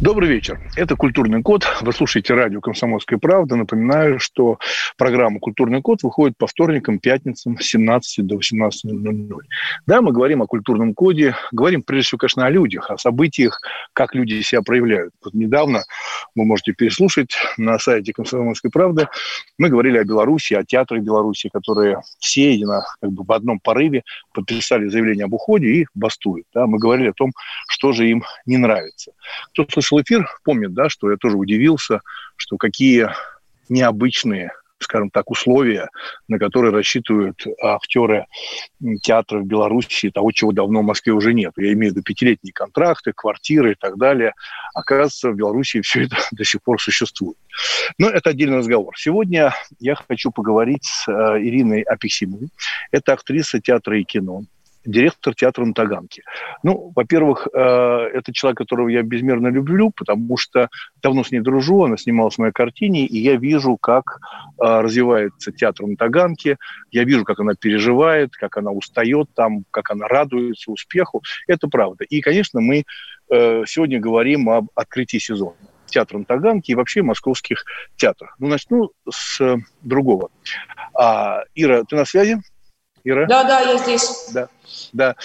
Добрый вечер. Это «Культурный код». Вы слушаете радио «Комсомольская правда». Напоминаю, что программа «Культурный код» выходит по вторникам, пятницам с 17 до 18.00. Да, мы говорим о культурном коде, говорим прежде всего, конечно, о людях, о событиях, как люди себя проявляют. Вот недавно, вы можете переслушать на сайте «Комсомольской правды», мы говорили о Беларуси, о театрах Беларуси, которые все едино, как бы в одном порыве подписали заявление об уходе и бастуют. Да, мы говорили о том, что же им не нравится. Кто слышал эфир, помнит, да, что я тоже удивился, что какие необычные скажем так, условия, на которые рассчитывают актеры театра в Беларуси, того, чего давно в Москве уже нет. Я имею в виду пятилетние контракты, квартиры и так далее. Оказывается, в Беларуси все это до сих пор существует. Но это отдельный разговор. Сегодня я хочу поговорить с э, Ириной Апексимовой. Это актриса театра и кино, директор театра на Таганке. Ну, во-первых, э, это человек, которого я безмерно люблю, потому что давно с ней дружу, она снималась в моей картине, и я вижу, как э, развивается театр на Таганке, я вижу, как она переживает, как она устает там, как она радуется успеху. Это правда. И, конечно, мы э, сегодня говорим об открытии сезона театра на Таганке и вообще московских театрах. Ну, начну с другого. А, Ира, ты на связи? Ира? Да, да, я здесь. Да. Да.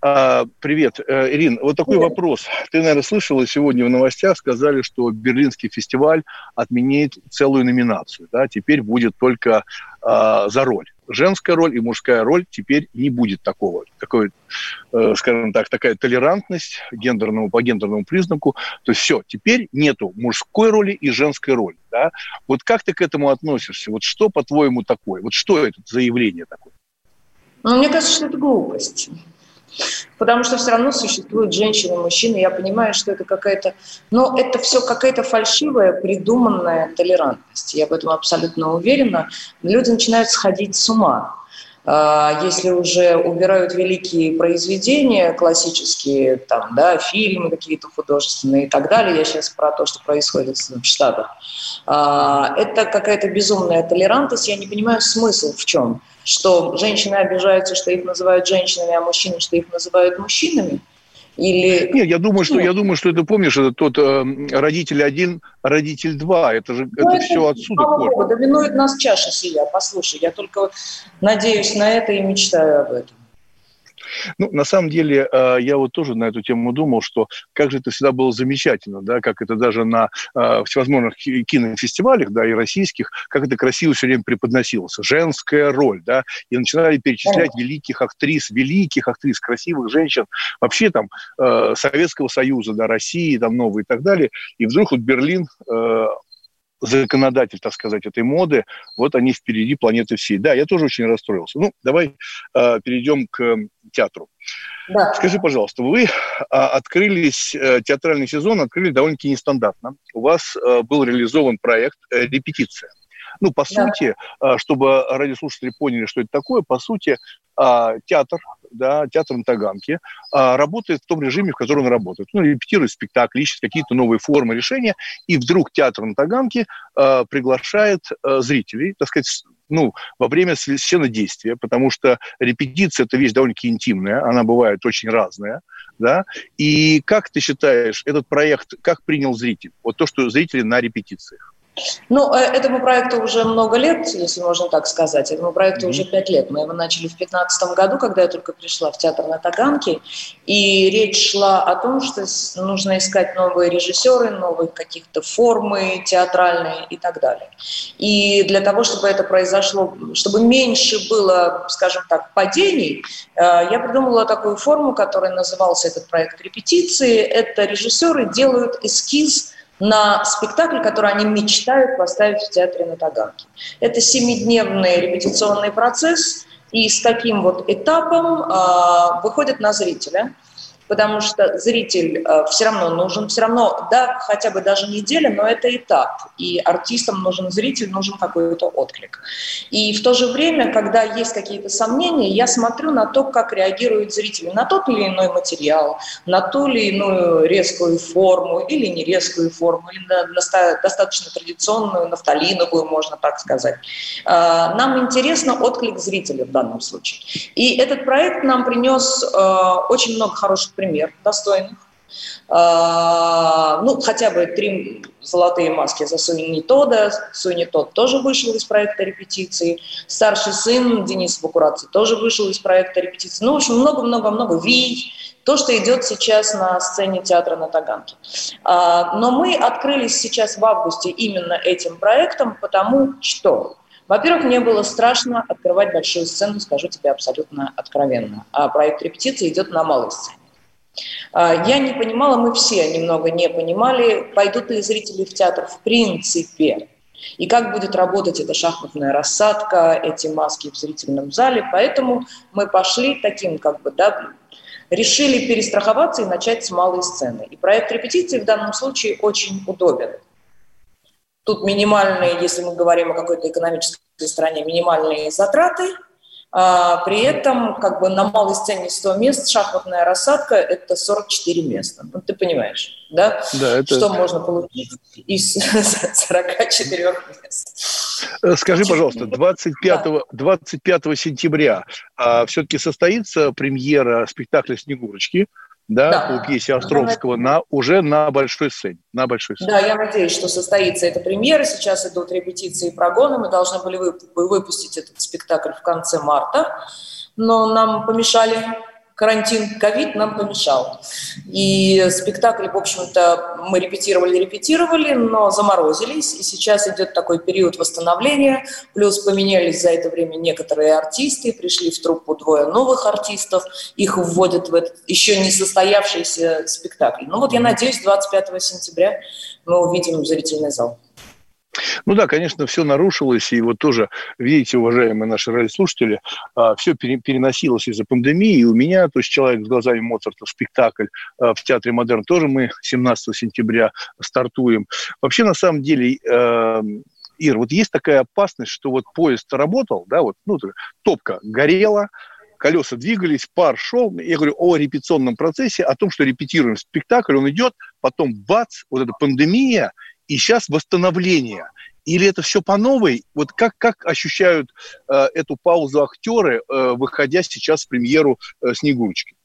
А, привет, э, Ирин. Вот такой привет. вопрос. Ты, наверное, слышала сегодня в новостях, сказали, что Берлинский фестиваль отменяет целую номинацию. Да? Теперь будет только а, за роль. Женская роль и мужская роль теперь не будет такого. Такой, э, скажем так, такая толерантность гендерному, по гендерному признаку. То есть все, теперь нету мужской роли и женской роли. Да? Вот как ты к этому относишься? Вот что, по-твоему, такое? Вот что это заявление такое? Но мне кажется, что это глупость. Потому что все равно существуют женщины мужчины. Я понимаю, что это какая-то... Но это все какая-то фальшивая, придуманная толерантность. Я в этом абсолютно уверена. Люди начинают сходить с ума. А, если уже убирают великие произведения классические, там, да, фильмы какие-то художественные и так далее, я сейчас про то, что происходит в Штатах, а, это какая-то безумная толерантность, я не понимаю смысл в чем – что женщины обижаются, что их называют женщинами, а мужчины, что их называют мужчинами? Или... Нет, я думаю, что, я думаю, что это, помнишь, это тот э, родитель один, родитель два. Это же ну, это, это все отсюда. Доминует нас чаша сия. Послушай, я только надеюсь на это и мечтаю об этом. Ну, на самом деле, э, я вот тоже на эту тему думал, что как же это всегда было замечательно, да, как это даже на э, всевозможных кинофестивалях, да, и российских, как это красиво все время преподносилось. Женская роль, да, и начинали перечислять великих актрис, великих актрис, красивых женщин, вообще там э, Советского Союза, да, России, там новые и так далее. И вдруг вот Берлин законодатель, так сказать, этой моды, вот они впереди планеты всей. Да, я тоже очень расстроился. Ну, давай э, перейдем к театру. Да. Скажи, пожалуйста, вы а, открылись, э, театральный сезон открыли довольно-таки нестандартно. У вас а, был реализован проект э, «Репетиция». Ну, по да. сути, а, чтобы радиослушатели поняли, что это такое, по сути, а, театр, да, театр на Таганке, а, работает в том режиме, в котором он работает. Ну, репетирует спектакли, ищет какие-то новые формы решения, и вдруг театр на Таганке приглашает зрителей, так сказать, ну, во время действия, потому что репетиция – это вещь довольно-таки интимная, она бывает очень разная, да, и как ты считаешь, этот проект, как принял зритель? Вот то, что зрители на репетициях. Ну, э, этому проекту уже много лет, если можно так сказать. Этому проекту mm-hmm. уже пять лет. Мы его начали в 2015 году, когда я только пришла в театр на Таганке. И речь шла о том, что нужно искать новые режиссеры, новые каких-то формы театральные и так далее. И для того, чтобы это произошло, чтобы меньше было, скажем так, падений, э, я придумала такую форму, которая назывался этот проект «Репетиции». Это режиссеры делают эскиз на спектакль, который они мечтают поставить в театре на Таганке. Это семидневный репетиционный процесс, и с таким вот этапом э, выходит на зрителя. Потому что зритель э, все равно нужен, все равно, да, хотя бы даже неделя, но это этап, и артистам нужен зритель, нужен какой-то отклик. И в то же время, когда есть какие-то сомнения, я смотрю на то, как реагируют зрители на тот или иной материал, на ту или иную резкую форму или не резкую форму, или на достаточно традиционную, нафталиновую, можно так сказать. Э, нам интересно отклик зрителя в данном случае. И этот проект нам принес э, очень много хороших пример достойных. А, ну, хотя бы три золотые маски за Суини Тода. Суини Тод тоже вышел из проекта репетиции. Старший сын Денис Бакураци тоже вышел из проекта репетиции. Ну, в общем, много-много-много. Вий, то, что идет сейчас на сцене театра на Таганке. А, но мы открылись сейчас в августе именно этим проектом, потому что во-первых, мне было страшно открывать большую сцену, скажу тебе абсолютно откровенно. А проект репетиции идет на малой сцене. А, я не понимала, мы все немного не понимали, пойдут ли зрители в театр в принципе. И как будет работать эта шахматная рассадка, эти маски в зрительном зале. Поэтому мы пошли таким, как бы, да, решили перестраховаться и начать с малой сцены. И проект репетиции в данном случае очень удобен. Тут минимальные, если мы говорим о какой-то экономической стране, минимальные затраты – при этом как бы на малой сцене 100 мест, шахматная рассадка – это 44 места. Ну, ты понимаешь, да? Да, это... Что можно получить из 44 мест. Э, скажи, пожалуйста, 25, да. 25 сентября а, все-таки состоится премьера спектакля «Снегурочки» да, да. пьесе Островского на, уже на большой сцене. На большой сцене. Да, я надеюсь, что состоится эта премьера. Сейчас идут репетиции и прогоны. Мы должны были выпустить этот спектакль в конце марта, но нам помешали карантин, ковид нам помешал. И спектакль, в общем-то, мы репетировали, репетировали, но заморозились, и сейчас идет такой период восстановления, плюс поменялись за это время некоторые артисты, пришли в труппу двое новых артистов, их вводят в этот еще не состоявшийся спектакль. Ну вот я надеюсь, 25 сентября мы увидим зрительный зал. Ну да, конечно, все нарушилось, и вот тоже, видите, уважаемые наши радиослушатели, а, все переносилось из-за пандемии, и у меня, то есть «Человек с глазами Моцарта», спектакль а, в Театре Модерн тоже мы 17 сентября стартуем. Вообще, на самом деле, а, Ир, вот есть такая опасность, что вот поезд работал, да, вот, ну, топка горела, колеса двигались, пар шел. Я говорю о репетиционном процессе, о том, что репетируем спектакль, он идет, потом бац, вот эта пандемия, и сейчас восстановление. Или это все по новой? Вот как, как ощущают э, эту паузу актеры, э, выходя сейчас в премьеру э, «Снегурочки»?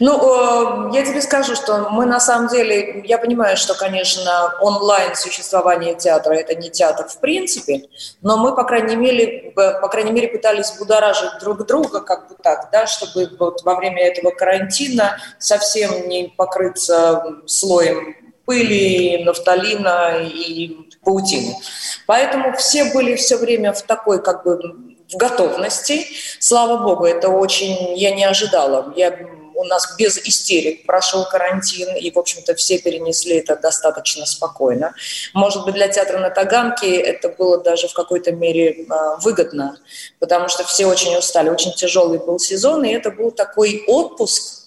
Ну, э, я тебе скажу, что мы на самом деле, я понимаю, что, конечно, онлайн существование театра – это не театр в принципе, но мы, по крайней мере, по крайней мере пытались будоражить друг друга, как бы так, да, чтобы вот во время этого карантина совсем не покрыться слоем пыли, нафталина и паутины. Поэтому все были все время в такой как бы в готовности. Слава богу, это очень я не ожидала. Я у нас без истерик прошел карантин, и, в общем-то, все перенесли это достаточно спокойно. Может быть, для театра на Таганке это было даже в какой-то мере э, выгодно, потому что все очень устали. Очень тяжелый был сезон, и это был такой отпуск, а,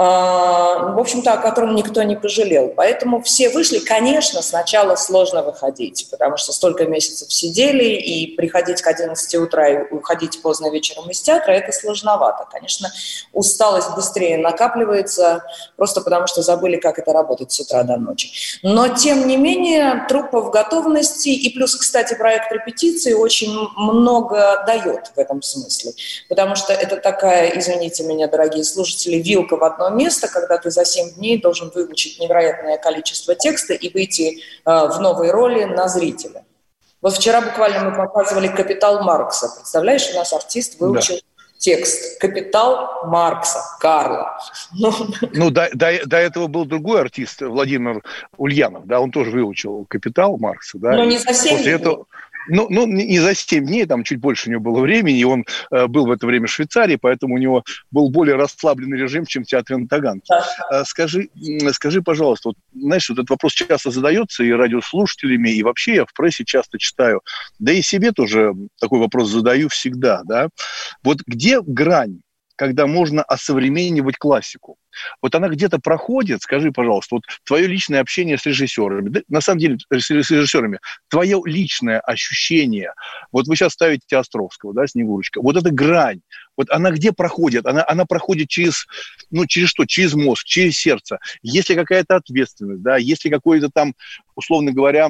в общем-то, о котором никто не пожалел. Поэтому все вышли. Конечно, сначала сложно выходить, потому что столько месяцев сидели, и приходить к 11 утра и уходить поздно вечером из театра – это сложновато. Конечно, усталость быстрее накапливается, просто потому что забыли, как это работать с утра до ночи. Но, тем не менее, труппа в готовности, и плюс, кстати, проект репетиции очень много дает в этом смысле, потому что это такая, извините меня, дорогие слушатели, вилка в одно место, когда ты за 7 дней должен выучить невероятное количество текста и выйти э, в новой роли на зрителя. Вот вчера буквально мы показывали «Капитал Маркса». Представляешь, у нас артист выучил да текст «Капитал Маркса» Карла. Ну, ну до, до, до этого был другой артист, Владимир Ульянов, да, он тоже выучил «Капитал Маркса». Да, Но не совсем. После этого, ну, ну, не за 7 дней, там чуть больше у него было времени, и он э, был в это время в Швейцарии, поэтому у него был более расслабленный режим, чем в театре на Таганке. Да. Э, скажи, скажи, пожалуйста, вот, знаешь, вот этот вопрос часто задается и радиослушателями, и вообще я в прессе часто читаю, да и себе тоже такой вопрос задаю всегда, да. Вот где грань когда можно осовременивать классику. Вот она где-то проходит, скажи, пожалуйста, вот твое личное общение с режиссерами, да, на самом деле с режиссерами, твое личное ощущение, вот вы сейчас ставите Островского, да, Снегурочка, вот эта грань, вот она где проходит? Она, она проходит через, ну, через что? Через мозг, через сердце. Если какая-то ответственность, да, если какой-то там, условно говоря,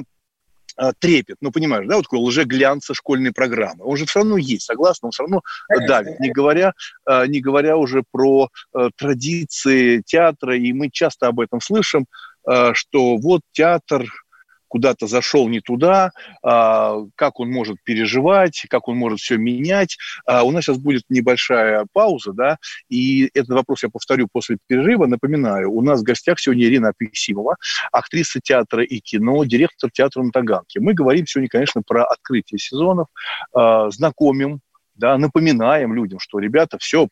трепет. Ну, понимаешь, да, вот такой лжеглянца школьной программы. Он же все равно есть, согласна, он все равно давит. Не говоря, а, не говоря уже про традиции театра, и мы часто об этом слышим, что вот театр куда-то зашел не туда, а, как он может переживать, как он может все менять. А, у нас сейчас будет небольшая пауза, да, и этот вопрос я повторю после перерыва. Напоминаю, у нас в гостях сегодня Ирина Апексимова, актриса театра и кино, директор театра на Таганке. Мы говорим сегодня, конечно, про открытие сезонов, а, знакомим, да, напоминаем людям, что, ребята, все,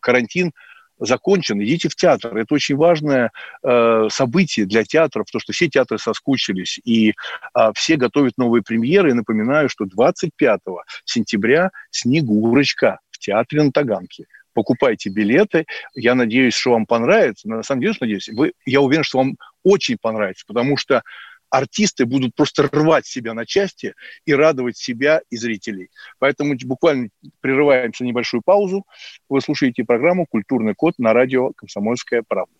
карантин – закончен, идите в театр. Это очень важное э, событие для театров, потому что все театры соскучились, и э, все готовят новые премьеры. И напоминаю, что 25 сентября «Снегурочка» в театре на Таганке покупайте билеты. Я надеюсь, что вам понравится. На самом деле, надеюсь, вы, я уверен, что вам очень понравится, потому что артисты будут просто рвать себя на части и радовать себя и зрителей. Поэтому буквально прерываемся на небольшую паузу. Вы слушаете программу «Культурный код» на радио «Комсомольская правда».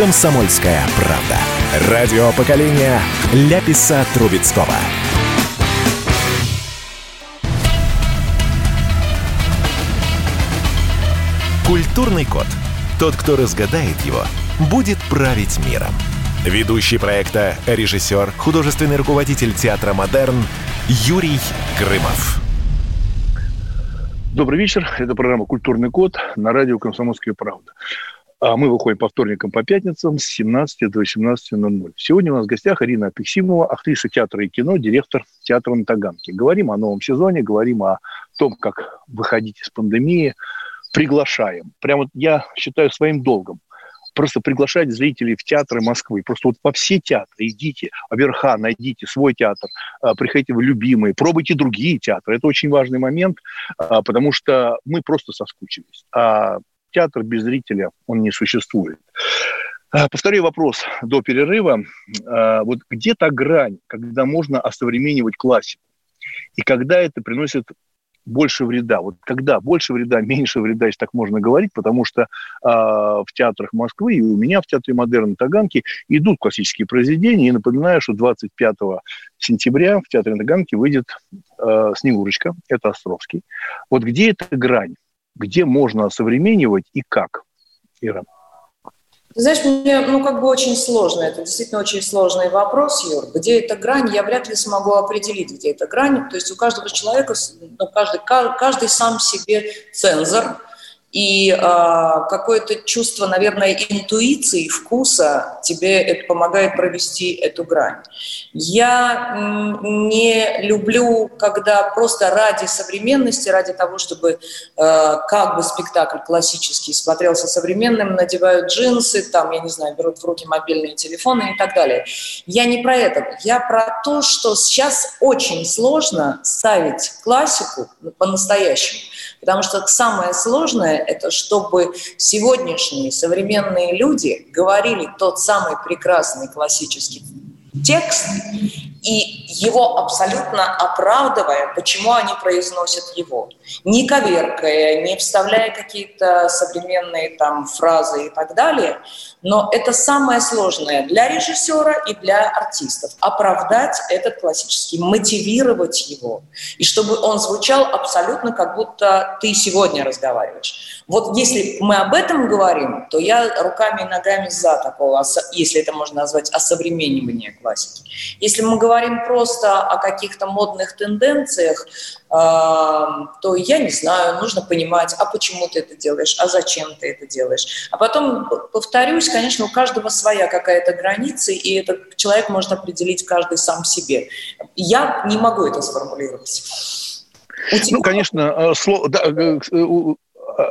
Комсомольская правда. Радио поколения Ляписа Трубецкого. Культурный код. Тот, кто разгадает его, будет править миром. Ведущий проекта, режиссер, художественный руководитель театра «Модерн» Юрий Грымов. Добрый вечер. Это программа «Культурный код» на радио «Комсомольская правда». А мы выходим по вторникам, по пятницам с 17 до 18.00. Сегодня у нас в гостях Ирина Апексимова, актриса театра и кино, директор театра на Таганке. Говорим о новом сезоне, говорим о том, как выходить из пандемии, приглашаем. Прямо я считаю своим долгом просто приглашать зрителей в театры Москвы. Просто вот по все театры идите, Аверха, найдите свой театр, а, приходите в любимые, пробуйте другие театры. Это очень важный момент, а, потому что мы просто соскучились. А театр без зрителя, он не существует. А, повторю вопрос до перерыва. Вот где та грань, когда можно осовременивать классику? И когда это приносит больше вреда. Вот когда больше вреда, меньше вреда, если так можно говорить, потому что э, в театрах Москвы и у меня в Театре Модерн Таганки идут классические произведения. И напоминаю, что 25 сентября в Театре Таганки выйдет э, «Снегурочка», это Островский. Вот где эта грань? Где можно осовременивать и как? Ира. Ты знаешь, мне ну, как бы очень сложно, это действительно очень сложный вопрос, Юр. Где эта грань, я вряд ли смогу определить, где эта грань. То есть у каждого человека, ну, каждый, каждый сам себе цензор, и э, какое-то чувство, наверное, интуиции, вкуса тебе это помогает провести эту грань. Я не люблю, когда просто ради современности, ради того, чтобы э, как бы спектакль классический смотрелся современным, надевают джинсы, там, я не знаю, берут в руки мобильные телефоны и так далее. Я не про это. Я про то, что сейчас очень сложно ставить классику по-настоящему. Потому что самое сложное – это чтобы сегодняшние современные люди говорили тот самый прекрасный классический текст и его абсолютно оправдывая, почему они произносят его. Не коверкая, не вставляя какие-то современные там фразы и так далее. Но это самое сложное для режиссера и для артистов. Оправдать этот классический, мотивировать его. И чтобы он звучал абсолютно как будто ты сегодня разговариваешь. Вот если мы об этом говорим, то я руками и ногами за такого, если это можно назвать, осовременивание классики. Если мы говорим говорим просто о каких-то модных тенденциях, то я не знаю, нужно понимать, а почему ты это делаешь, а зачем ты это делаешь. А потом, повторюсь, конечно, у каждого своя какая-то граница, и этот человек может определить каждый сам себе. Я не могу это сформулировать. Ну, конечно, слово, да,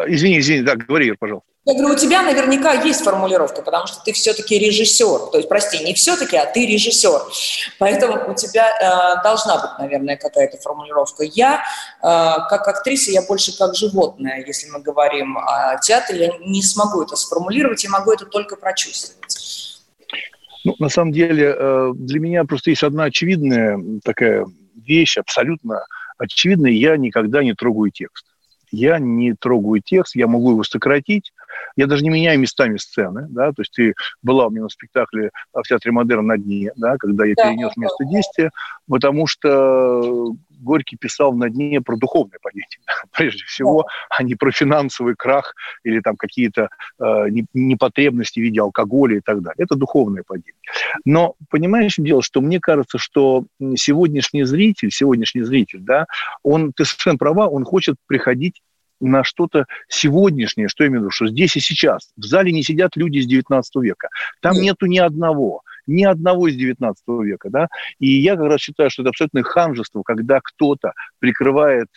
извини, извини, да, говори, пожалуйста. Я говорю, у тебя наверняка есть формулировка, потому что ты все-таки режиссер. То есть, прости, не все-таки, а ты режиссер. Поэтому у тебя э, должна быть, наверное, какая-то формулировка. Я, э, как актриса, я больше как животное, если мы говорим о театре. Я не смогу это сформулировать, я могу это только прочувствовать. Ну, на самом деле, э, для меня просто есть одна очевидная такая вещь, абсолютно очевидная. Я никогда не трогаю текст я не трогаю текст, я могу его сократить, я даже не меняю местами сцены, да, то есть ты была у меня на спектакле в Театре Модерн на дне, да, когда я перенес место действия, потому что Горький писал на дне про духовное падение, прежде всего, а не про финансовый крах или там какие-то э, непотребности в виде алкоголя и так далее. Это духовное падение. Но понимаешь, дело, что мне кажется, что сегодняшний зритель, сегодняшний зритель, да, он, ты совершенно права, он хочет приходить на что-то сегодняшнее, что я имею в виду, что здесь и сейчас. В зале не сидят люди из 19 века. Там Нет. нету ни одного ни одного из 19 века, да, и я как раз считаю, что это абсолютное ханжество, когда кто-то прикрывает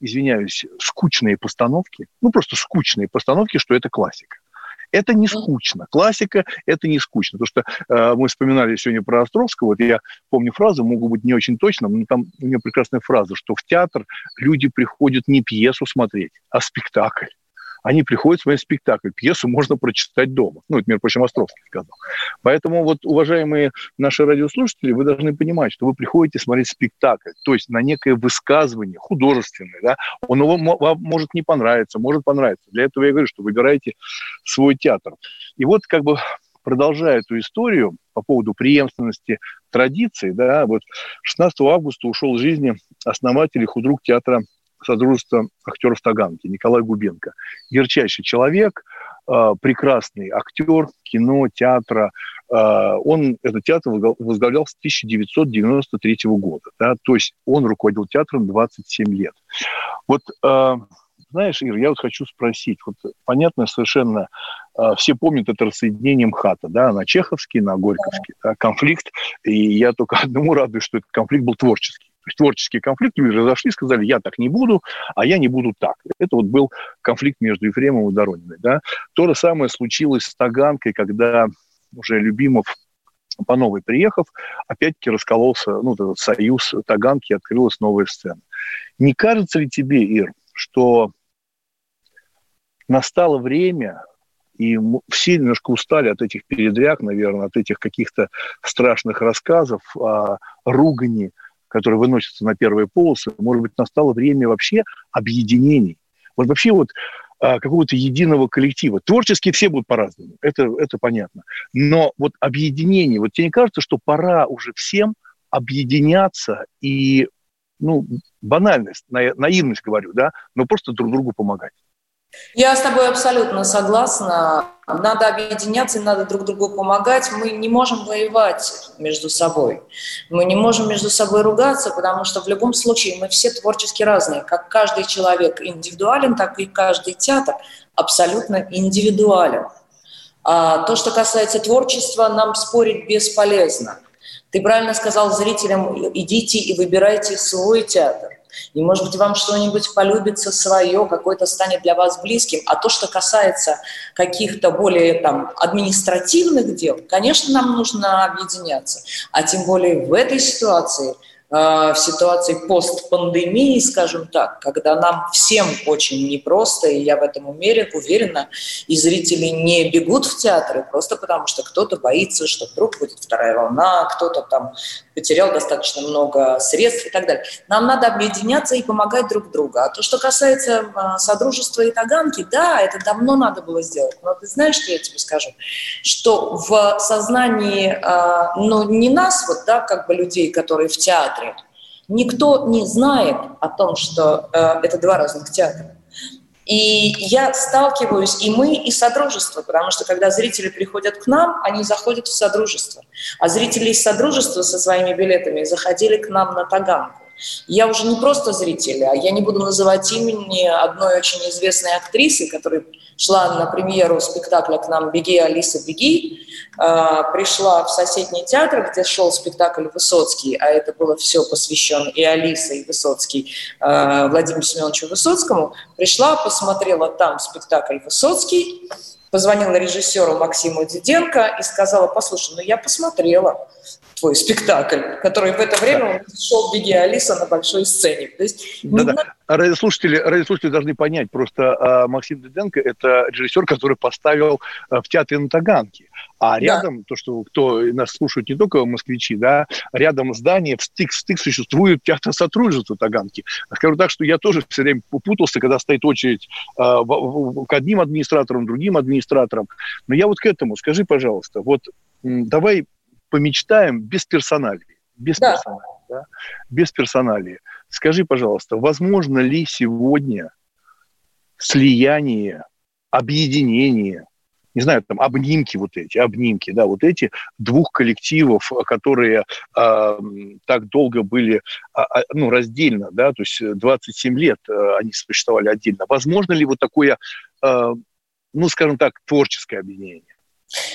извиняюсь, скучные постановки, ну просто скучные постановки, что это классика. Это не скучно. Классика – это не скучно. Потому что э, мы вспоминали сегодня про Островского. Вот я помню фразу, могу быть не очень точным, но там у нее прекрасная фраза, что в театр люди приходят не пьесу смотреть, а спектакль они приходят смотреть спектакль. Пьесу можно прочитать дома. Ну, это, между прочим, Островский сказал. Поэтому вот, уважаемые наши радиослушатели, вы должны понимать, что вы приходите смотреть спектакль, то есть на некое высказывание художественное, да, он вам может не понравиться, может понравиться. Для этого я говорю, что выбирайте свой театр. И вот как бы продолжая эту историю по поводу преемственности традиций, да, вот 16 августа ушел из жизни основатель и худрук театра Содружества актеров Таганки, Николай Губенко. Ярчайший человек, а, прекрасный актер кино, театра. А, он этот театр возглавлял с 1993 года. Да, то есть он руководил театром 27 лет. Вот а, знаешь, Ир, я вот хочу спросить, вот понятно совершенно, все помнят это рассоединение МХАТа, да, на Чеховский, на Горьковский, да, конфликт, и я только одному радуюсь, что этот конфликт был творческий творческий конфликт, люди разошли, сказали, я так не буду, а я не буду так. Это вот был конфликт между Ефремовым и Дорониной. Да? То же самое случилось с Таганкой, когда уже Любимов по новой приехав, опять-таки раскололся ну, этот союз Таганки, открылась новая сцена. Не кажется ли тебе, Ир, что настало время, и все немножко устали от этих передряг, наверное, от этих каких-то страшных рассказов о ругани, которые выносятся на первые полосы, может быть, настало время вообще объединений. Вот вообще вот а, какого-то единого коллектива. Творчески все будут по-разному, это, это понятно. Но вот объединение, вот тебе не кажется, что пора уже всем объединяться и, ну, банальность, наивность говорю, да, но просто друг другу помогать? Я с тобой абсолютно согласна. Надо объединяться, надо друг другу помогать. Мы не можем воевать между собой. Мы не можем между собой ругаться, потому что в любом случае мы все творчески разные. Как каждый человек индивидуален, так и каждый театр абсолютно индивидуален. А то, что касается творчества, нам спорить бесполезно. Ты правильно сказал зрителям, идите и выбирайте свой театр. И, может быть, вам что-нибудь полюбится свое, какое-то станет для вас близким. А то, что касается каких-то более там, административных дел, конечно, нам нужно объединяться. А тем более в этой ситуации – Э, в ситуации постпандемии, скажем так, когда нам всем очень непросто, и я в этом уверен, уверена, и зрители не бегут в театры просто потому, что кто-то боится, что вдруг будет вторая волна, кто-то там потерял достаточно много средств и так далее. Нам надо объединяться и помогать друг другу. А то, что касается э, Содружества и Таганки, да, это давно надо было сделать. Но ты знаешь, что я тебе скажу? Что в сознании, э, ну, не нас, вот, да, как бы людей, которые в театре, Никто не знает о том, что э, это два разных театра. И я сталкиваюсь, и мы, и Содружество, потому что когда зрители приходят к нам, они заходят в Содружество. А зрители из Содружества со своими билетами заходили к нам на Таганку. Я уже не просто зритель, а я не буду называть имени одной очень известной актрисы, которая шла на премьеру спектакля к нам «Беги, Алиса, беги», а, пришла в соседний театр, где шел спектакль Высоцкий, а это было все посвящено и Алиса, и Высоцкий а, Владимиру Семеновичу Высоцкому, пришла, посмотрела там спектакль Высоцкий, позвонила режиссеру Максиму Диденко и сказала, послушай, ну я посмотрела твой спектакль, который в это время да. шел «Беги, Алиса» на большой сцене. То есть, да, да. Радиослушатели, радиослушатели должны понять, просто а, Максим Диденко – это режиссер, который поставил а, в театре на Таганке. А рядом, да. то, что кто нас слушает не только москвичи, да, рядом здание, в стык, в стык существует театр сотрудничества Таганки. Скажу так, что я тоже все время путался, когда стоит очередь э, в, в, к одним администраторам, другим администраторам. Но я вот к этому, скажи, пожалуйста, вот давай помечтаем без персоналии. Без да. персоналии. Да? Без персоналии. Скажи, пожалуйста, возможно ли сегодня слияние, объединение, не знаю, там обнимки вот эти, обнимки, да, вот эти двух коллективов, которые э, так долго были, э, ну, раздельно, да, то есть 27 лет э, они существовали отдельно. Возможно ли вот такое, э, ну, скажем так, творческое объединение?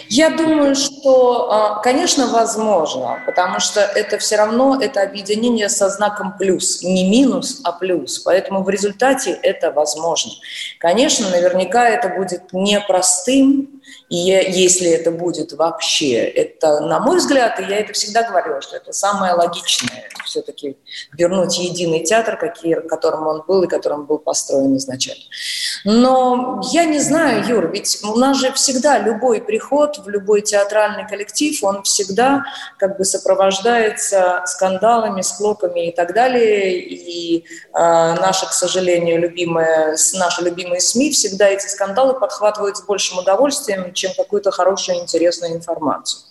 Я думаю, что, а, конечно, возможно, потому что это все равно это объединение со знаком плюс, не минус, а плюс. Поэтому в результате это возможно. Конечно, наверняка это будет непростым, и если это будет вообще, это, на мой взгляд, и я это всегда говорила, что это самое логичное, все-таки вернуть единый театр, какие, которым он был и которым был построен изначально. Но я не знаю, Юр, ведь у нас же всегда любой приход в любой театральный коллектив, он всегда как бы сопровождается скандалами, склоками и так далее. И э, наши, к сожалению, любимые, наши любимые СМИ всегда эти скандалы подхватывают с большим удовольствием, чем какую-то хорошую, интересную информацию.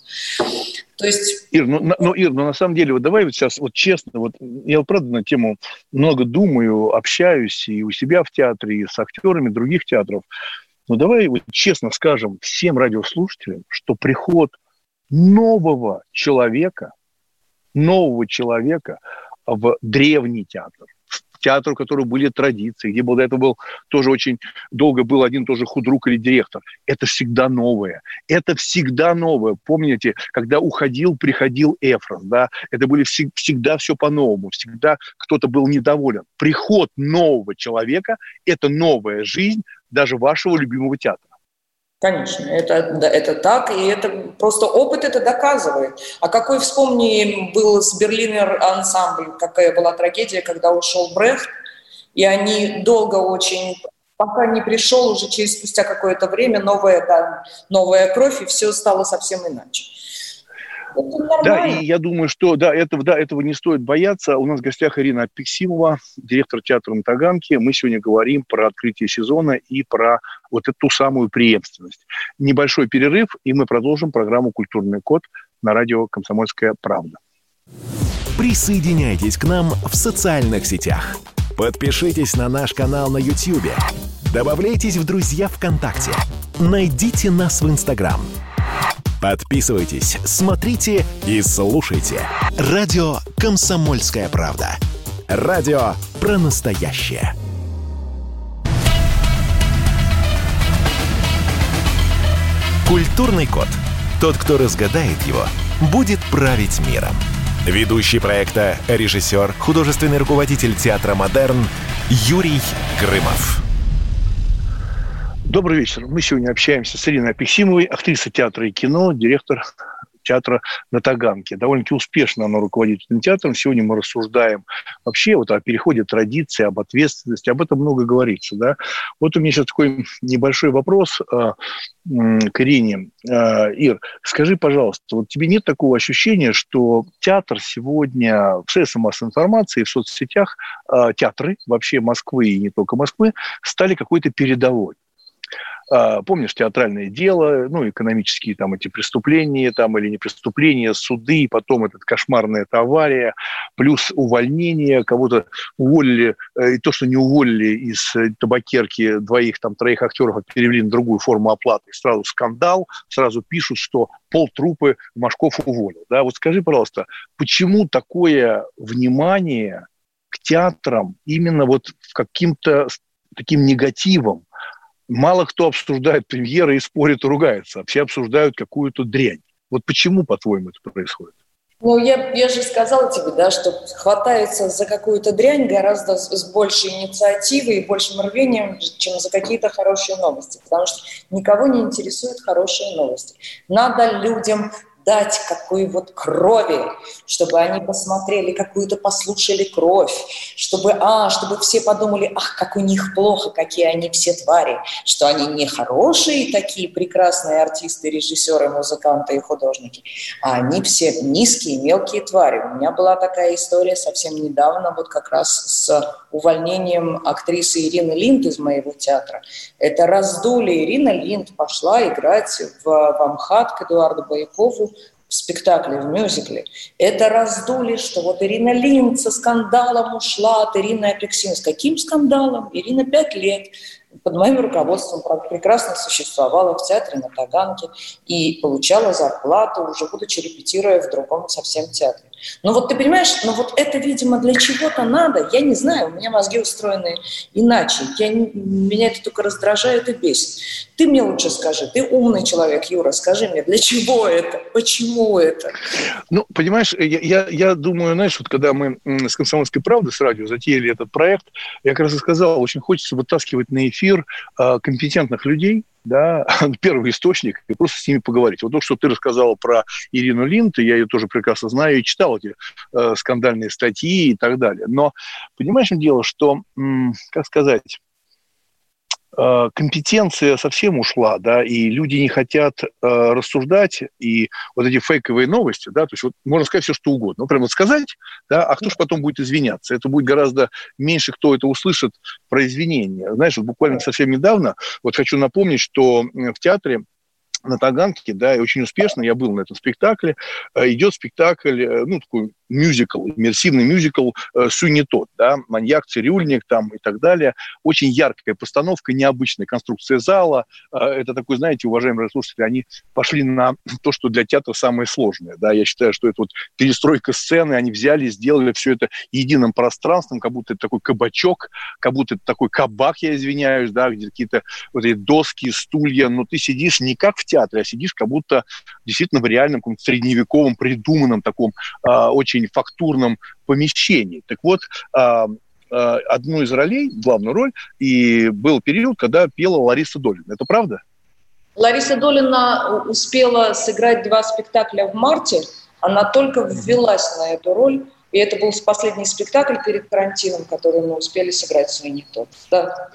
То есть... Ир, ну, ну, Ир, ну на самом деле, вот давай вот сейчас вот честно, вот я правда на тему много думаю, общаюсь и у себя в театре, и с актерами других театров. Но давай вот честно скажем всем радиослушателям, что приход нового человека, нового человека в древний театр, театр, у которого были традиции, где был, до этого был тоже очень долго был один тоже худрук или директор. Это всегда новое. Это всегда новое. Помните, когда уходил, приходил Эфрос, да, это были всег, всегда все по-новому, всегда кто-то был недоволен. Приход нового человека – это новая жизнь даже вашего любимого театра. Конечно, это, это так, и это просто опыт это доказывает. А какой, вспомни, был с Берлинер ансамбль, какая была трагедия, когда ушел Брехт, и они долго очень, пока не пришел уже через спустя какое-то время новая, да, новая кровь, и все стало совсем иначе. Да, и я думаю, что да, этого, да, этого не стоит бояться. У нас в гостях Ирина Апексимова, директор театра на Таганке. Мы сегодня говорим про открытие сезона и про вот эту самую преемственность. Небольшой перерыв, и мы продолжим программу «Культурный код» на радио «Комсомольская правда». Присоединяйтесь к нам в социальных сетях. Подпишитесь на наш канал на YouTube. Добавляйтесь в друзья ВКонтакте. Найдите нас в Инстаграм – Подписывайтесь, смотрите и слушайте. Радио «Комсомольская правда». Радио про настоящее. Культурный код. Тот, кто разгадает его, будет править миром. Ведущий проекта, режиссер, художественный руководитель театра «Модерн» Юрий Грымов. Добрый вечер. Мы сегодня общаемся с Ириной Апексимовой, актрисой театра и кино, директор театра на Таганке. Довольно-таки успешно она руководит этим театром. Сегодня мы рассуждаем вообще вот о переходе традиции, об ответственности. Об этом много говорится. Да? Вот у меня сейчас такой небольшой вопрос э, к Ирине. Э, Ир, скажи, пожалуйста, вот тебе нет такого ощущения, что театр сегодня в средствах массовой информации, в соцсетях, э, театры вообще Москвы и не только Москвы, стали какой-то передовой? А, помнишь, театральное дело, ну, экономические там эти преступления там или не преступления, суды, потом этот кошмарная эта авария, плюс увольнение, кого-то уволили, э, и то, что не уволили из э, табакерки двоих, там, троих актеров, а перевели на другую форму оплаты, сразу скандал, сразу пишут, что полтрупы Машков уволил. Да? Вот скажи, пожалуйста, почему такое внимание к театрам именно вот в каким-то таким негативом? Мало кто обсуждает премьеры и спорит и ругается, все обсуждают какую-то дрянь. Вот почему, по-твоему, это происходит? Ну, я, я же сказала тебе, да, что хватается за какую-то дрянь гораздо с, с большей инициативой и большим рвением, чем за какие-то хорошие новости, потому что никого не интересуют хорошие новости. Надо людям дать какой вот крови, чтобы они посмотрели какую-то, послушали кровь, чтобы, а, чтобы все подумали, ах, как у них плохо, какие они все твари, что они не хорошие такие прекрасные артисты, режиссеры, музыканты и художники, а они все низкие, мелкие твари. У меня была такая история совсем недавно, вот как раз с увольнением актрисы Ирины Линд из моего театра. Это раздули. Ирина Линд пошла играть в, в Амхат к Эдуарду Баякову в спектакле, в мюзикле. Это раздули, что вот Ирина Линд со скандалом ушла от Ирины Апексин. С каким скандалом? Ирина пять лет под моим руководством прекрасно существовала в театре на Таганке и получала зарплату, уже будучи репетируя в другом совсем театре. Но вот ты понимаешь, но вот это, видимо, для чего-то надо. Я не знаю, у меня мозги устроены иначе. Я, меня это только раздражает и бесит. Ты мне лучше скажи, ты умный человек, Юра, скажи мне, для чего это, почему это? Ну, понимаешь, я, я, я думаю, знаешь, вот когда мы с «Комсомольской правдой» с радио затеяли этот проект, я как раз и сказал, очень хочется вытаскивать на эфир э, компетентных людей, да, первый источник, и просто с ними поговорить. Вот то, что ты рассказал про Ирину Линд, я ее тоже прекрасно знаю и читал эти э, скандальные статьи и так далее. Но понимаешь, дело, что, как сказать, компетенция совсем ушла, да, и люди не хотят э, рассуждать, и вот эти фейковые новости, да, то есть вот можно сказать все, что угодно. Ну, прямо сказать, да, а кто же потом будет извиняться? Это будет гораздо меньше, кто это услышит про извинения. Знаешь, вот буквально совсем недавно, вот хочу напомнить, что в театре на Таганке, да, и очень успешно, я был на этом спектакле, э, идет спектакль, э, ну, такой мюзикл, иммерсивный мюзикл э, «Суй тот», да, «Маньяк», «Цирюльник» там и так далее. Очень яркая постановка, необычная конструкция зала. Это такой, знаете, уважаемые слушатели, они пошли на то, что для театра самое сложное, да, я считаю, что это вот перестройка сцены, они взяли, сделали все это единым пространством, как будто это такой кабачок, как будто это такой кабак, я извиняюсь, да, где какие-то вот эти доски, стулья, но ты сидишь не как в театре, а сидишь как будто действительно в реальном средневековом, придуманном таком э, очень фактурном помещении. Так вот, э, одну из ролей, главную роль, и был период, когда пела Лариса Долина. Это правда? Лариса Долина успела сыграть два спектакля в марте. Она только ввелась на эту роль. И это был последний спектакль перед карантином, который мы успели сыграть с тот. Да.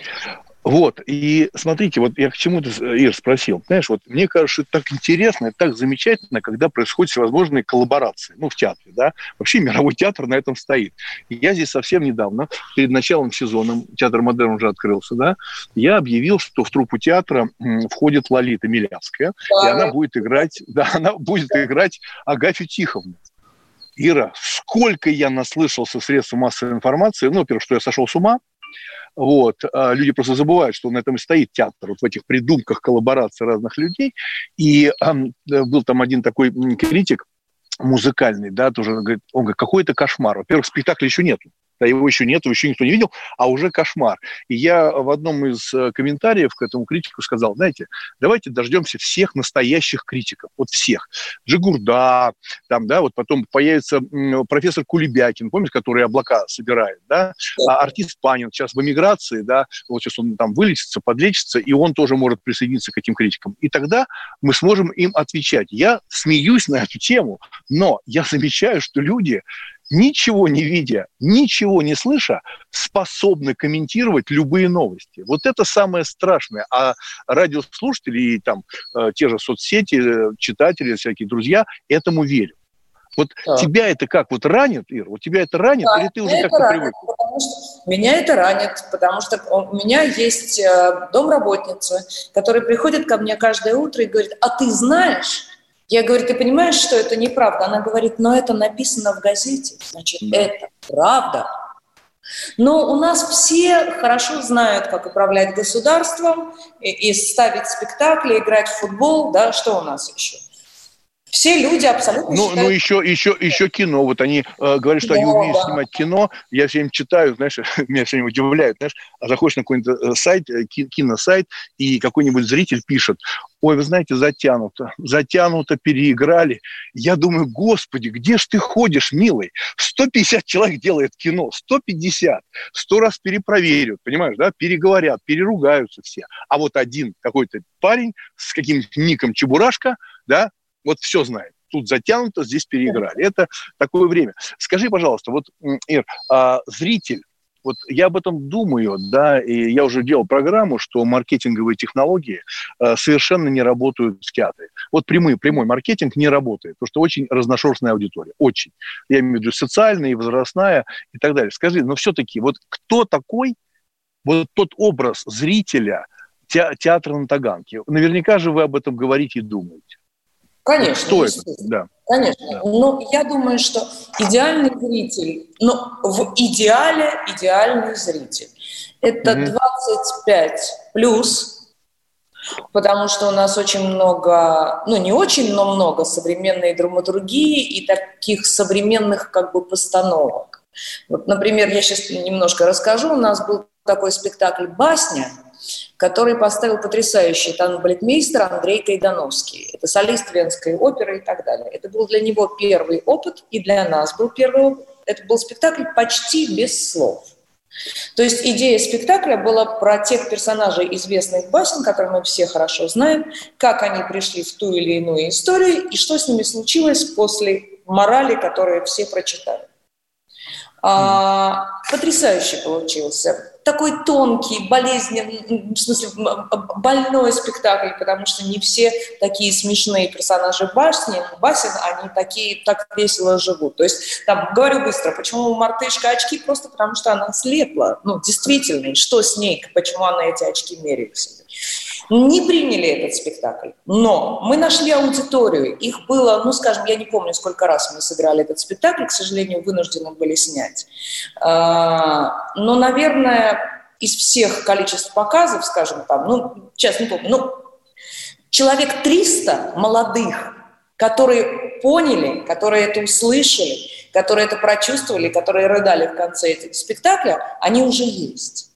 Вот, и смотрите, вот я к чему-то, Ир, спросил. Знаешь, вот мне кажется, это так интересно, это так замечательно, когда происходят всевозможные коллаборации, ну, в театре, да. Вообще мировой театр на этом стоит. Я здесь совсем недавно, перед началом сезона, театр «Модерн» уже открылся, да, я объявил, что в труппу театра входит Лолита Милявская, да. и она будет играть, да, она будет играть Агафью Тиховну. Ира, сколько я наслышался средств массовой информации, ну, во-первых, что я сошел с ума, вот. А люди просто забывают, что на этом и стоит театр, вот в этих придумках коллаборации разных людей. И был там один такой критик, музыкальный, да, тоже говорит, он говорит, какой это кошмар. Во-первых, спектакля еще нету да, его еще нет, его еще никто не видел, а уже кошмар. И я в одном из э, комментариев к этому критику сказал, знаете, давайте дождемся всех настоящих критиков, вот всех. Джигурда, там, да, вот потом появится профессор Кулебякин, помнишь, который облака собирает, да, а артист Панин сейчас в эмиграции, да, вот сейчас он там вылечится, подлечится, и он тоже может присоединиться к этим критикам. И тогда мы сможем им отвечать. Я смеюсь на эту тему, но я замечаю, что люди ничего не видя, ничего не слыша, способны комментировать любые новости. Вот это самое страшное. А радиослушатели и там э, те же соцсети, э, читатели, всякие друзья этому верят. Вот да. тебя это как, вот ранит, Ир? Вот тебя это ранит, да, или ты уже как-то привык? Потому что меня это ранит, потому что у меня есть э, домработница, которая приходит ко мне каждое утро и говорит, а ты знаешь, я говорю, ты понимаешь, что это неправда? Она говорит, но это написано в газете, значит, да. это правда. Но у нас все хорошо знают, как управлять государством и, и ставить спектакли, играть в футбол, да, что у нас еще? Все люди абсолютно ну, считают... Ну, еще, еще, еще кино. Вот они э, говорят, что да, они умеют да. снимать кино. Я все время читаю, знаешь, меня все время удивляют, знаешь, а заходишь на какой-нибудь э, сайт, э, киносайт, и какой-нибудь зритель пишет, ой, вы знаете, затянуто, затянуто, переиграли. Я думаю, господи, где ж ты ходишь, милый? 150 человек делает кино, 150. Сто раз перепроверят, понимаешь, да, переговорят, переругаются все. А вот один какой-то парень с каким-нибудь ником Чебурашка, да, вот все знает. Тут затянуто, здесь переиграли. Это такое время. Скажи, пожалуйста, вот, Ир, а зритель, вот я об этом думаю, да, и я уже делал программу, что маркетинговые технологии э, совершенно не работают в театре. Вот прямой, прямой маркетинг не работает, потому что очень разношерстная аудитория, очень. Я имею в виду социальная, возрастная и так далее. Скажи, но все-таки вот кто такой, вот тот образ зрителя те, театра на Таганке? Наверняка же вы об этом говорите и думаете. Конечно. Что это? Да. Конечно. Но я думаю, что идеальный зритель, ну, в идеале идеальный зритель, это угу. 25 плюс, потому что у нас очень много, ну, не очень, но много современной драматургии и таких современных как бы постановок. Вот, например, я сейчас немножко расскажу. У нас был такой спектакль «Басня», который поставил потрясающий танцбалетмейстер Андрей Кайдановский. Это солист Венской оперы и так далее. Это был для него первый опыт, и для нас был первый опыт. Это был спектакль почти без слов. То есть идея спектакля была про тех персонажей известных басен, которые мы все хорошо знаем, как они пришли в ту или иную историю и что с ними случилось после морали, которые все прочитали. А, потрясающий получился. Такой тонкий, болезненный, в смысле, больной спектакль, потому что не все такие смешные персонажи басни, басен, они такие, так весело живут. То есть, там, говорю быстро, почему мартышка очки? Просто потому что она слепла. Ну, действительно, и что с ней, почему она эти очки меряет не приняли этот спектакль. Но мы нашли аудиторию. Их было, ну, скажем, я не помню, сколько раз мы сыграли этот спектакль, к сожалению, вынуждены были снять. А, но, наверное, из всех количеств показов, скажем там, ну, сейчас не помню, ну, человек 300 молодых, которые поняли, которые это услышали, которые это прочувствовали, которые рыдали в конце этого спектакля, они уже есть.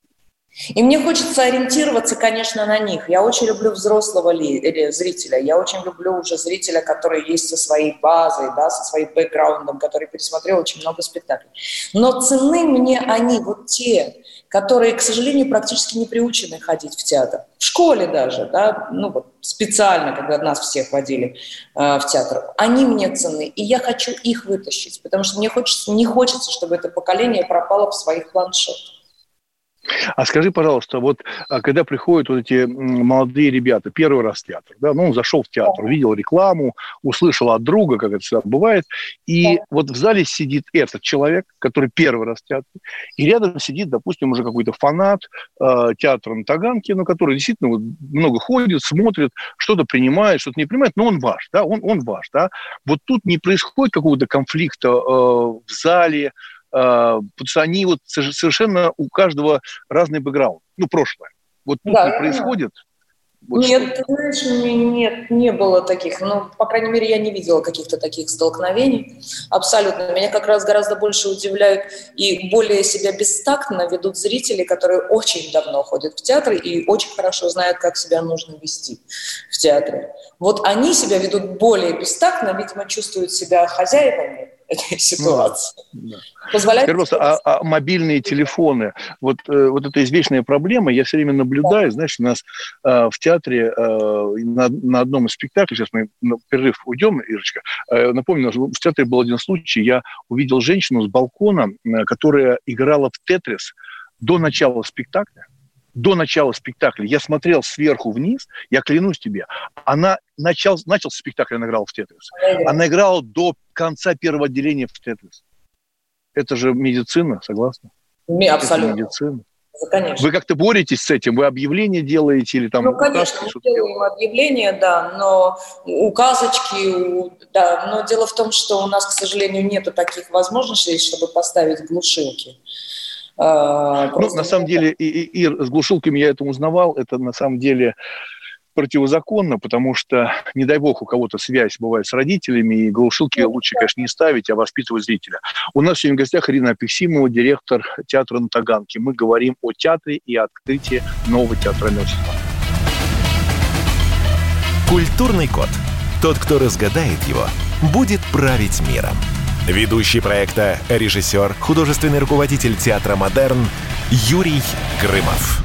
И мне хочется ориентироваться, конечно, на них. Я очень люблю взрослого ли, или зрителя. Я очень люблю уже зрителя, который есть со своей базой, да, со своим бэкграундом, который пересмотрел очень много спектаклей. Но цены мне они, вот те, которые, к сожалению, практически не приучены ходить в театр. В школе даже, да, ну вот специально, когда нас всех водили э, в театр, они мне цены, и я хочу их вытащить, потому что мне хочется, не хочется, чтобы это поколение пропало в своих планшетах. А скажи, пожалуйста, вот а, когда приходят вот эти молодые ребята, первый раз в театр, да, ну, он зашел в театр, увидел рекламу, услышал от друга, как это всегда бывает, и да. вот в зале сидит этот человек, который первый раз в театре, и рядом сидит, допустим, уже какой-то фанат э, театра на Таганке, ну, который действительно вот много ходит, смотрит, что-то принимает, что-то не принимает, но он ваш, да, он, он ваш, да. Вот тут не происходит какого-то конфликта э, в зале, потому что они вот совершенно у каждого разный бэкграунд, ну, прошлое. Вот тут да, происходит. Вот нет, что... знаешь, нет, не было таких. Ну, по крайней мере, я не видела каких-то таких столкновений. Абсолютно. Меня как раз гораздо больше удивляют и более себя бестактно ведут зрители, которые очень давно ходят в театр и очень хорошо знают, как себя нужно вести в театре. Вот они себя ведут более бестактно, видимо, чувствуют себя хозяевами этой ситуации. Ну, да. Позволяет... Просто, а, а мобильные телефоны, вот, э, вот это извечная проблема, я все время наблюдаю, да. знаешь, у нас э, в театре э, на, на одном из спектаклей, сейчас мы на перерыв уйдем, Ирочка, э, напомню, в театре был один случай, я увидел женщину с балкона, э, которая играла в тетрис до начала спектакля, до начала спектакля я смотрел сверху вниз, я клянусь тебе, она начал, начал спектакль, она играла в Тетрис. Она играла до конца первого отделения в Тетрис. Это же медицина, согласна? Абсолютно. Медицины. Конечно. Вы как-то боретесь с этим? Вы объявления делаете или там? Ну, конечно, мы делаем объявления, да, но указочки, да, но дело в том, что у нас, к сожалению, нету таких возможностей, чтобы поставить глушилки. А, ну, на самом деле, и, и, и с глушилками я это узнавал, это на самом деле противозаконно, потому что, не дай бог, у кого-то связь бывает с родителями, и глушилки лучше, конечно, не ставить, а воспитывать зрителя. У нас сегодня в гостях Ирина Апексимова, директор театра на Таганке. Мы говорим о театре и открытии нового театрального сезона. Культурный код. Тот, кто разгадает его, будет править миром. Ведущий проекта, режиссер, художественный руководитель театра «Модерн» Юрий Грымов.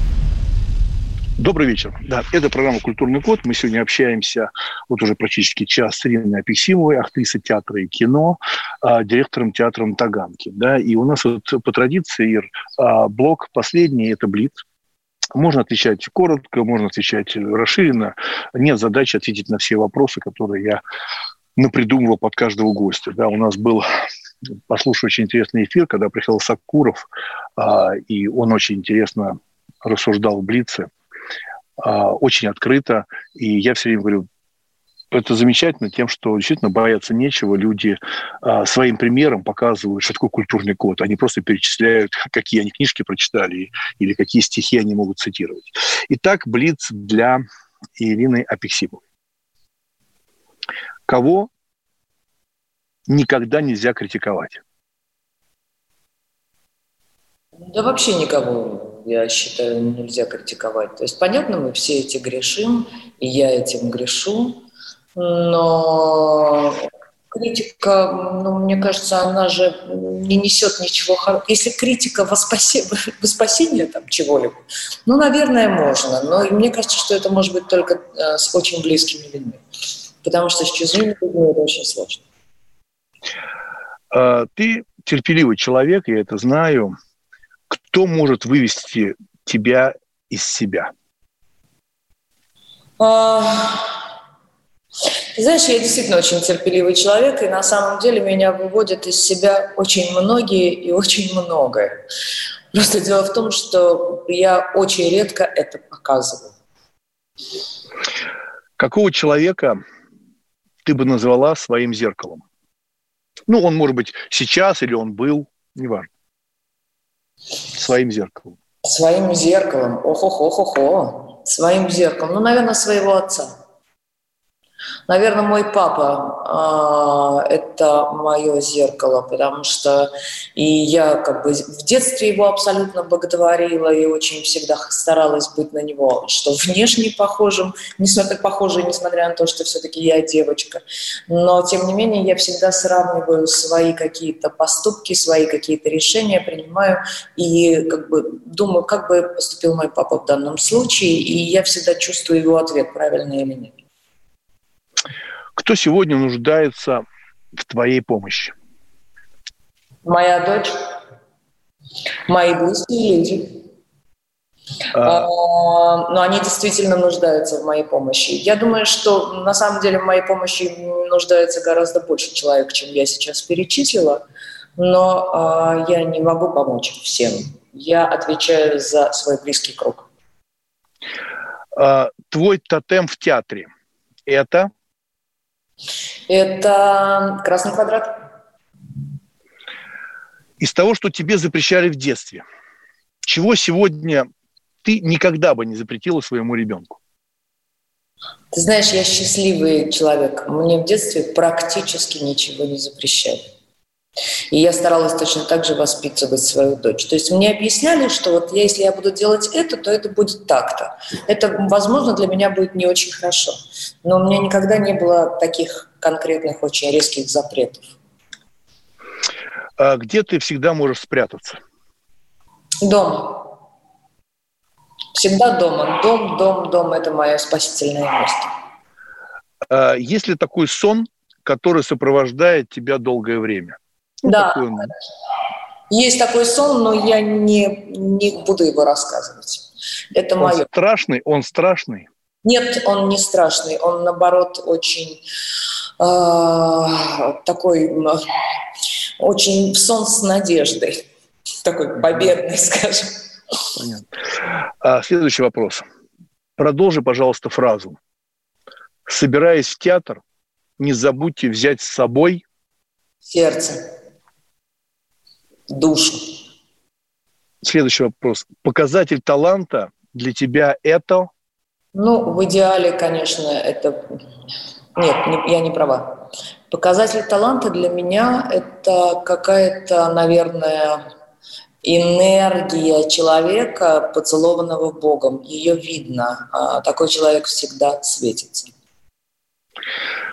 Добрый вечер. Да, это программа «Культурный код». Мы сегодня общаемся вот уже практически час с Ириной Апексимовой, актрисой театра и кино, а, директором театра Таганки. Да, и у нас вот по традиции, Ир, а, блок последний – это Блиц. Можно отвечать коротко, можно отвечать расширенно. Нет задачи ответить на все вопросы, которые я напридумывал под каждого гостя. Да, у нас был послушай очень интересный эфир, когда приехал Сакуров, а, и он очень интересно рассуждал в Блице очень открыто. И я все время говорю, это замечательно тем, что действительно бояться нечего. Люди а, своим примером показывают, что такое культурный код. Они просто перечисляют, какие они книжки прочитали или какие стихи они могут цитировать. Итак, Блиц для Ирины Апексимовой. Кого никогда нельзя критиковать? Да вообще никого я считаю, нельзя критиковать. То есть, понятно, мы все эти грешим, и я этим грешу, но критика, ну, мне кажется, она же не несет ничего хорошего. Если критика во, спаси... во спасение там чего-либо, ну, наверное, можно. Но мне кажется, что это может быть только э, с очень близкими людьми. Потому что с чужими людьми это очень сложно. А, ты терпеливый человек, я это знаю. Кто может вывести тебя из себя? А, знаешь, я действительно очень терпеливый человек, и на самом деле меня выводят из себя очень многие и очень многое. Просто дело в том, что я очень редко это показываю. Какого человека ты бы назвала своим зеркалом? Ну, он может быть сейчас или он был, неважно. Своим зеркалом. Своим зеркалом. Ох-ох-ох-ох. Своим зеркалом. Ну, наверное, своего отца. Наверное, мой папа э, это мое зеркало, потому что и я как бы в детстве его абсолютно боготворила и очень всегда старалась быть на него, что внешне похожим, несмотря похожей, несмотря на то, что все-таки я девочка. Но тем не менее я всегда сравниваю свои какие-то поступки, свои какие-то решения принимаю и как бы думаю, как бы поступил мой папа в данном случае, и я всегда чувствую его ответ, правильный или нет. Кто сегодня нуждается в твоей помощи? Моя дочь, мои близкие люди. А... А, но они действительно нуждаются в моей помощи. Я думаю, что на самом деле в моей помощи нуждается гораздо больше человек, чем я сейчас перечислила, но а, я не могу помочь всем. Я отвечаю за свой близкий круг. А, твой тотем в театре – Это? Это красный квадрат. Из того, что тебе запрещали в детстве, чего сегодня ты никогда бы не запретила своему ребенку? Ты знаешь, я счастливый человек. Мне в детстве практически ничего не запрещали. И я старалась точно так же воспитывать свою дочь. То есть мне объясняли, что вот если я буду делать это, то это будет так-то. Это, возможно, для меня будет не очень хорошо. Но у меня никогда не было таких конкретных, очень резких запретов. А где ты всегда можешь спрятаться? Дома. Всегда дома. Дом, дом, дом – это мое спасительное место. А есть ли такой сон, который сопровождает тебя долгое время? Ну, да. Такой Есть такой сон, но я не, не буду его рассказывать. Это он мое. страшный? Он страшный? Нет, он не страшный. Он, наоборот, очень э, такой, очень сон с надеждой. Такой победный, скажем. Понятно. А, следующий вопрос. Продолжи, пожалуйста, фразу. Собираясь в театр, не забудьте взять с собой сердце душу. Следующий вопрос. Показатель таланта для тебя это? Ну, в идеале, конечно, это... Нет, не, я не права. Показатель таланта для меня – это какая-то, наверное, энергия человека, поцелованного Богом. Ее видно. А такой человек всегда светится.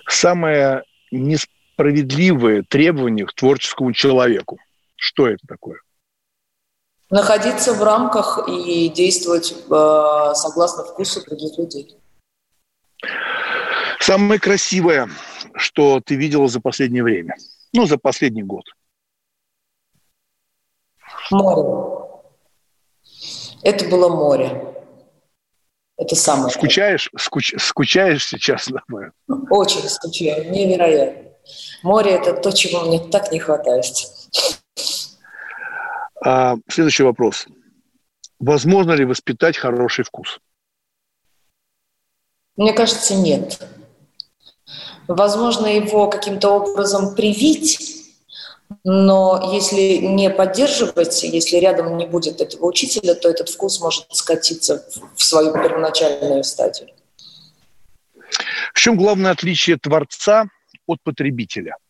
Самое несправедливое требование к творческому человеку – что это такое? Находиться в рамках и действовать э, согласно вкусу других людей. Самое красивое, что ты видела за последнее время, ну, за последний год. Море. Это было море. Это самое. Скучаешь, скуч, скучаешь сейчас, наверное? Очень скучаю, невероятно. Море – это то, чего мне так не хватает. А, следующий вопрос. Возможно ли воспитать хороший вкус? Мне кажется, нет. Возможно, его каким-то образом привить, но если не поддерживать, если рядом не будет этого учителя, то этот вкус может скатиться в свою первоначальную стадию. В чем главное отличие творца от потребителя –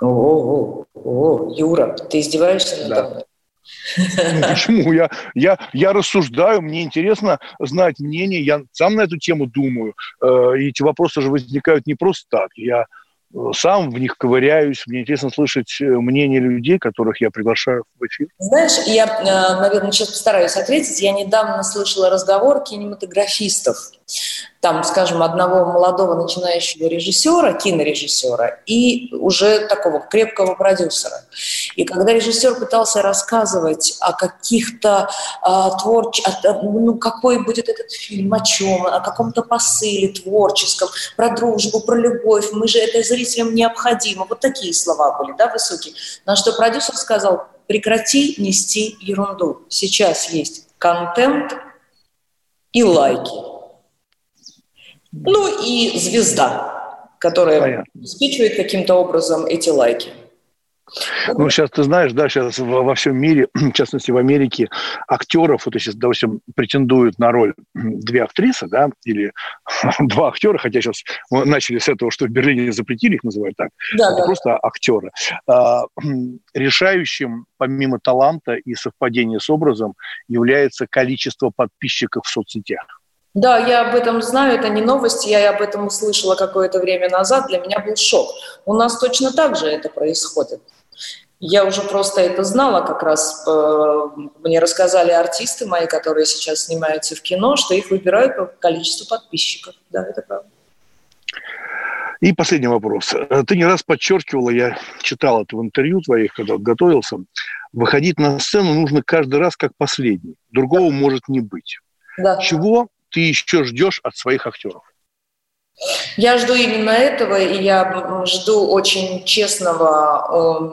о, о, о, Юра, ты издеваешься надо да. мной? Ну, почему? Я, я, я рассуждаю, мне интересно знать мнение, я сам на эту тему думаю. Э, и эти вопросы же возникают не просто так. Я сам в них ковыряюсь. Мне интересно слышать э, мнение людей, которых я приглашаю в эфир. Знаешь, я, э, наверное, сейчас постараюсь ответить. Я недавно слышала разговор кинематографистов. Там, скажем, одного молодого начинающего режиссера, кинорежиссера и уже такого крепкого продюсера. И когда режиссер пытался рассказывать о каких-то а, творч... ну, какой будет этот фильм, о чем, о каком-то посыле творческом, про дружбу, про любовь, мы же это зрителям необходимо. Вот такие слова были, да, высокие. На что продюсер сказал, прекрати нести ерунду. Сейчас есть контент и лайки. Ну и звезда, которая Понятно. обеспечивает каким-то образом эти лайки. Ну, сейчас ты знаешь, да, сейчас во всем мире, в частности в Америке, актеров, вот сейчас, допустим, претендуют на роль две актрисы, да, или два актера, хотя сейчас мы начали с этого, что в Берлине запретили их называть так, да, это да. просто актеры. А, решающим, помимо таланта и совпадения с образом, является количество подписчиков в соцсетях. Да, я об этом знаю, это не новость, я об этом услышала какое-то время назад, для меня был шок. У нас точно так же это происходит. Я уже просто это знала, как раз э, мне рассказали артисты мои, которые сейчас снимаются в кино, что их выбирают по количеству подписчиков. Да, это правда. И последний вопрос. Ты не раз подчеркивала, я читал это в интервью твоих, когда готовился, выходить на сцену нужно каждый раз как последний. Другого да. может не быть. Да. Чего ты еще ждешь от своих актеров? Я жду именно этого, и я жду очень честного,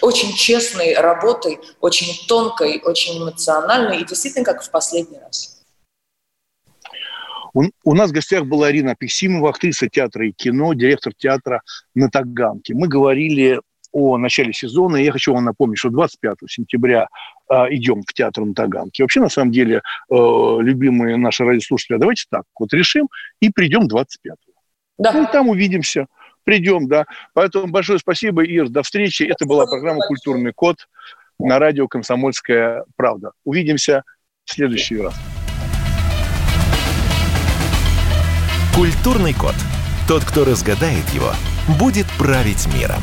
очень честной работы, очень тонкой, очень эмоциональной, и действительно, как в последний раз. У, у нас в гостях была Арина Пексимова, актриса театра и кино, директор театра на Таганке. Мы говорили о начале сезона. И я хочу вам напомнить, что 25 сентября э, идем в театр на Таганке. Вообще, на самом деле, э, любимые наши радиослушатели, давайте так, вот решим и придем 25 Да. Ну, там увидимся придем, да. Поэтому большое спасибо, Ир, до встречи. Это была программа «Культурный код» на радио «Комсомольская правда». Увидимся в следующий раз. Культурный код. Тот, кто разгадает его, будет править миром.